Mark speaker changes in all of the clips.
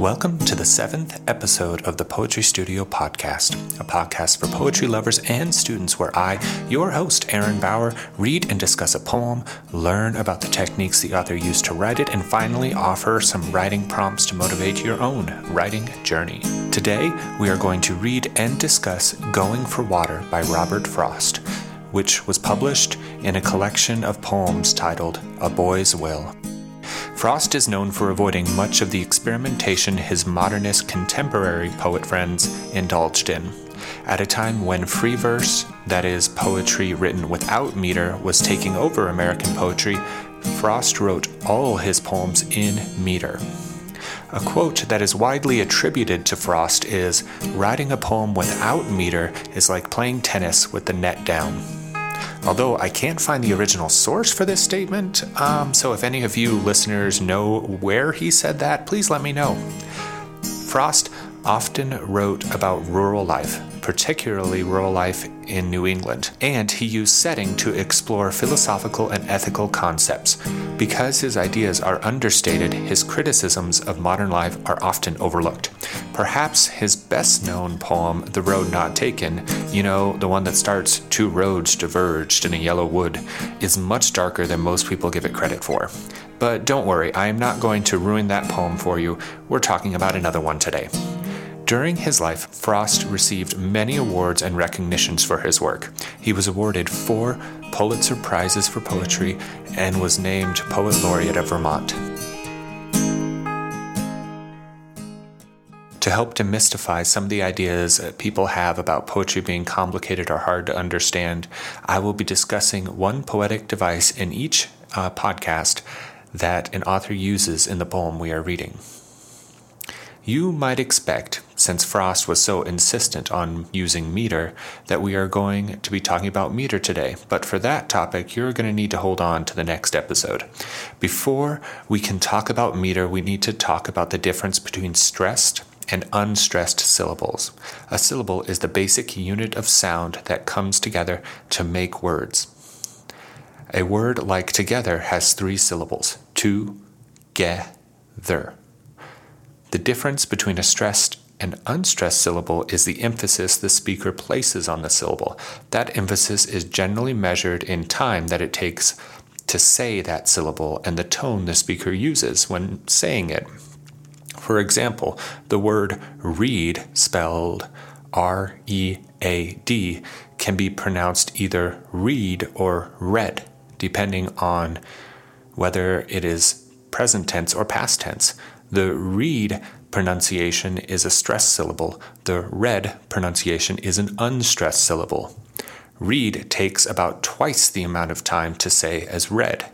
Speaker 1: Welcome to the seventh episode of the Poetry Studio Podcast, a podcast for poetry lovers and students where I, your host, Aaron Bauer, read and discuss a poem, learn about the techniques the author used to write it, and finally offer some writing prompts to motivate your own writing journey. Today, we are going to read and discuss Going for Water by Robert Frost, which was published in a collection of poems titled A Boy's Will. Frost is known for avoiding much of the experimentation his modernist contemporary poet friends indulged in. At a time when free verse, that is, poetry written without meter, was taking over American poetry, Frost wrote all his poems in meter. A quote that is widely attributed to Frost is Writing a poem without meter is like playing tennis with the net down. Although I can't find the original source for this statement, um, so if any of you listeners know where he said that, please let me know. Frost often wrote about rural life, particularly rural life in New England, and he used setting to explore philosophical and ethical concepts. Because his ideas are understated, his criticisms of modern life are often overlooked. Perhaps his best known poem, The Road Not Taken, you know, the one that starts, Two roads diverged in a yellow wood, is much darker than most people give it credit for. But don't worry, I am not going to ruin that poem for you. We're talking about another one today. During his life, Frost received many awards and recognitions for his work. He was awarded four Pulitzer Prizes for Poetry and was named Poet Laureate of Vermont. To help demystify some of the ideas that people have about poetry being complicated or hard to understand, I will be discussing one poetic device in each uh, podcast that an author uses in the poem we are reading. You might expect, since Frost was so insistent on using meter, that we are going to be talking about meter today, but for that topic, you're going to need to hold on to the next episode. Before we can talk about meter, we need to talk about the difference between stressed and unstressed syllables. A syllable is the basic unit of sound that comes together to make words. A word like together has three syllables to, ge, ther. The difference between a stressed and unstressed syllable is the emphasis the speaker places on the syllable. That emphasis is generally measured in time that it takes to say that syllable and the tone the speaker uses when saying it. For example, the word read, spelled R E A D, can be pronounced either read or read, depending on whether it is present tense or past tense. The read pronunciation is a stressed syllable, the red pronunciation is an unstressed syllable. Read takes about twice the amount of time to say as read.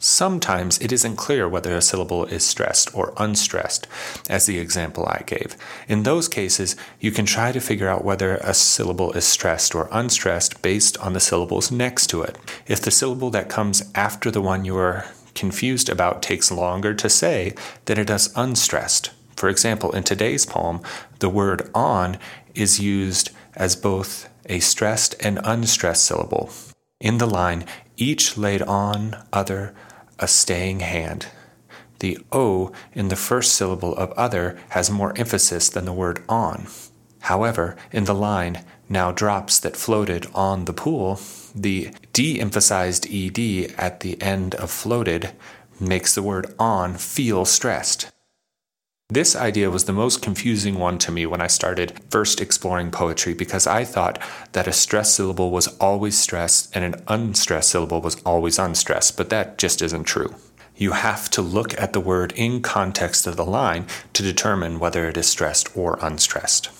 Speaker 1: Sometimes it isn't clear whether a syllable is stressed or unstressed, as the example I gave. In those cases, you can try to figure out whether a syllable is stressed or unstressed based on the syllables next to it. If the syllable that comes after the one you are confused about takes longer to say than it does unstressed. For example, in today's poem, the word on is used as both a stressed and unstressed syllable. In the line, each laid on other a staying hand. The O in the first syllable of other has more emphasis than the word on. However, in the line, now drops that floated on the pool, the de emphasized ed at the end of floated makes the word on feel stressed. This idea was the most confusing one to me when I started first exploring poetry because I thought that a stressed syllable was always stressed and an unstressed syllable was always unstressed, but that just isn't true. You have to look at the word in context of the line to determine whether it is stressed or unstressed.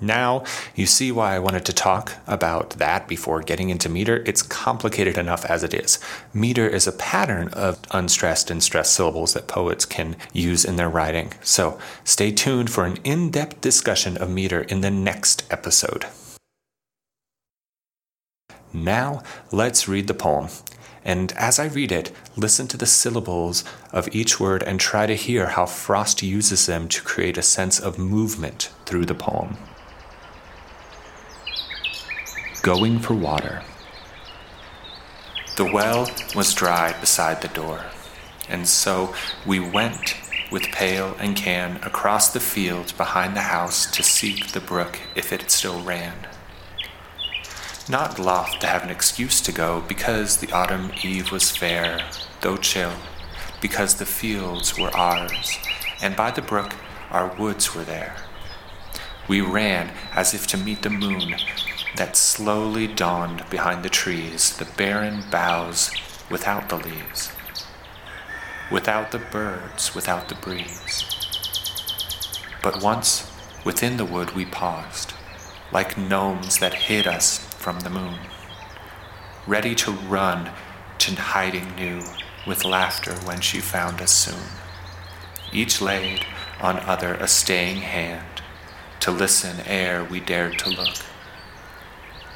Speaker 1: Now, you see why I wanted to talk about that before getting into meter. It's complicated enough as it is. Meter is a pattern of unstressed and stressed syllables that poets can use in their writing. So, stay tuned for an in depth discussion of meter in the next episode. Now, let's read the poem. And as I read it, listen to the syllables of each word and try to hear how Frost uses them to create a sense of movement through the poem going for water. The well was dry beside the door, and so we went with pail and can across the field behind the house to seek the brook if it still ran. Not loth to have an excuse to go, because the autumn eve was fair, though chill, because the fields were ours, and by the brook our woods were there. We ran as if to meet the moon that slowly dawned behind the trees, the barren boughs without the leaves, without the birds, without the breeze. But once within the wood we paused, like gnomes that hid us from the moon, ready to run to hiding new with laughter when she found us soon. Each laid on other a staying hand to listen ere we dared to look.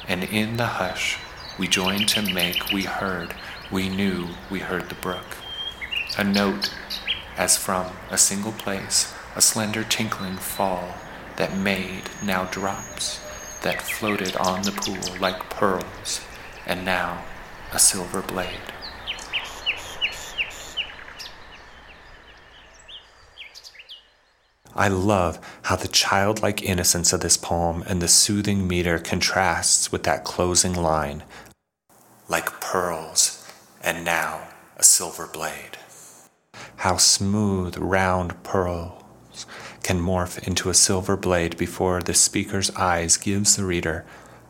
Speaker 1: And in the hush we joined to make, we heard, we knew we heard the brook. A note as from a single place, a slender tinkling fall that made now drops, that floated on the pool like pearls, and now a silver blade. I love how the childlike innocence of this poem and the soothing meter contrasts with that closing line like pearls, and now a silver blade. How smooth, round pearls can morph into a silver blade before the speaker's eyes gives the reader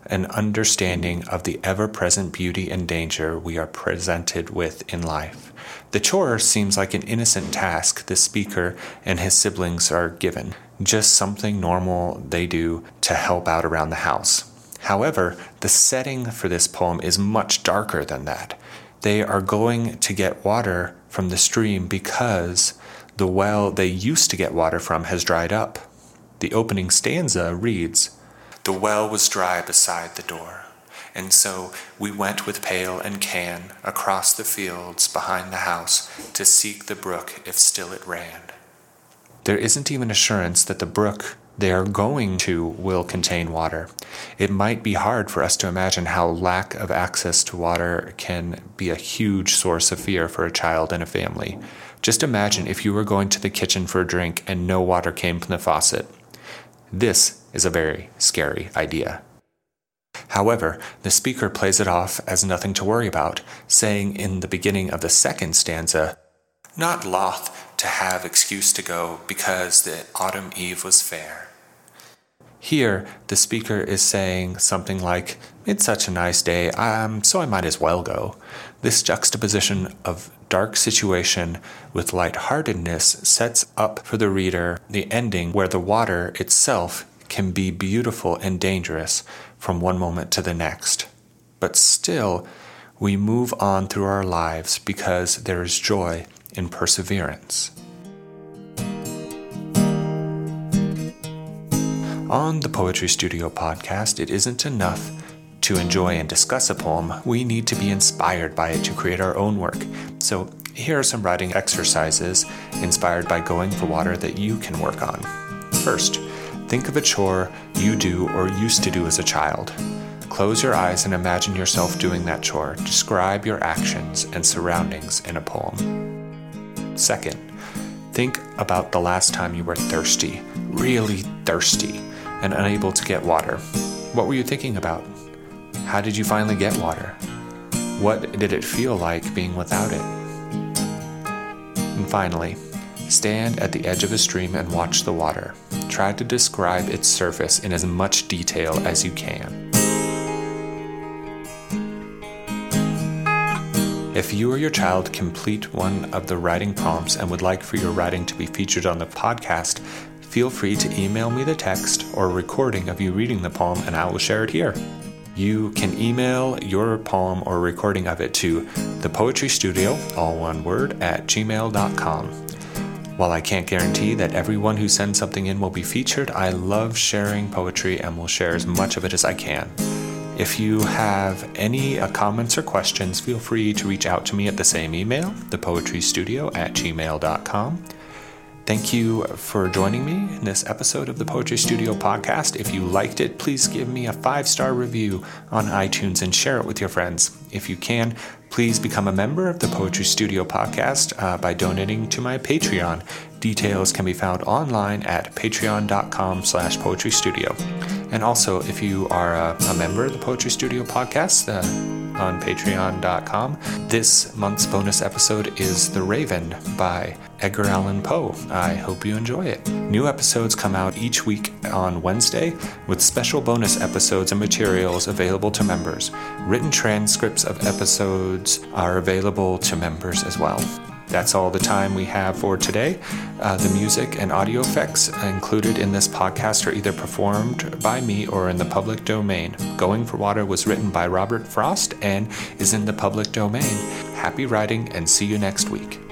Speaker 1: an understanding of the ever present beauty and danger we are presented with in life. The chore seems like an innocent task the speaker and his siblings are given, just something normal they do to help out around the house. However, the setting for this poem is much darker than that. They are going to get water from the stream because the well they used to get water from has dried up. The opening stanza reads The well was dry beside the door. And so we went with pail and can across the fields behind the house to seek the brook if still it ran. There isn't even assurance that the brook they are going to will contain water. It might be hard for us to imagine how lack of access to water can be a huge source of fear for a child and a family. Just imagine if you were going to the kitchen for a drink and no water came from the faucet. This is a very scary idea. However, the speaker plays it off as nothing to worry about, saying in the beginning of the second stanza, Not loth to have excuse to go, because the autumn eve was fair. Here, the speaker is saying something like, It's such a nice day, um, so I might as well go. This juxtaposition of dark situation with lightheartedness sets up for the reader the ending where the water itself can be beautiful and dangerous from one moment to the next. But still, we move on through our lives because there is joy in perseverance. On the Poetry Studio podcast, it isn't enough to enjoy and discuss a poem, we need to be inspired by it to create our own work. So, here are some writing exercises inspired by going for water that you can work on. First, Think of a chore you do or used to do as a child. Close your eyes and imagine yourself doing that chore. Describe your actions and surroundings in a poem. Second, think about the last time you were thirsty, really thirsty, and unable to get water. What were you thinking about? How did you finally get water? What did it feel like being without it? And finally, stand at the edge of a stream and watch the water try to describe its surface in as much detail as you can. If you or your child complete one of the writing prompts and would like for your writing to be featured on the podcast, feel free to email me the text or recording of you reading the poem and I will share it here. You can email your poem or recording of it to the Poetry Studio, all one word, at gmail.com. While I can't guarantee that everyone who sends something in will be featured, I love sharing poetry and will share as much of it as I can. If you have any uh, comments or questions, feel free to reach out to me at the same email, thepoetrystudio at gmail.com. Thank you for joining me in this episode of the Poetry Studio podcast. If you liked it, please give me a five star review on iTunes and share it with your friends. If you can, Please become a member of the Poetry Studio podcast uh, by donating to my Patreon. Details can be found online at patreon.com slash poetry studio. And also, if you are a, a member of the Poetry Studio podcast uh, on patreon.com, this month's bonus episode is The Raven by Edgar Allan Poe. I hope you enjoy it. New episodes come out each week on Wednesday with special bonus episodes and materials available to members. Written transcripts of episodes are available to members as well. That's all the time we have for today. Uh, the music and audio effects included in this podcast are either performed by me or in the public domain. Going for Water was written by Robert Frost and is in the public domain. Happy writing and see you next week.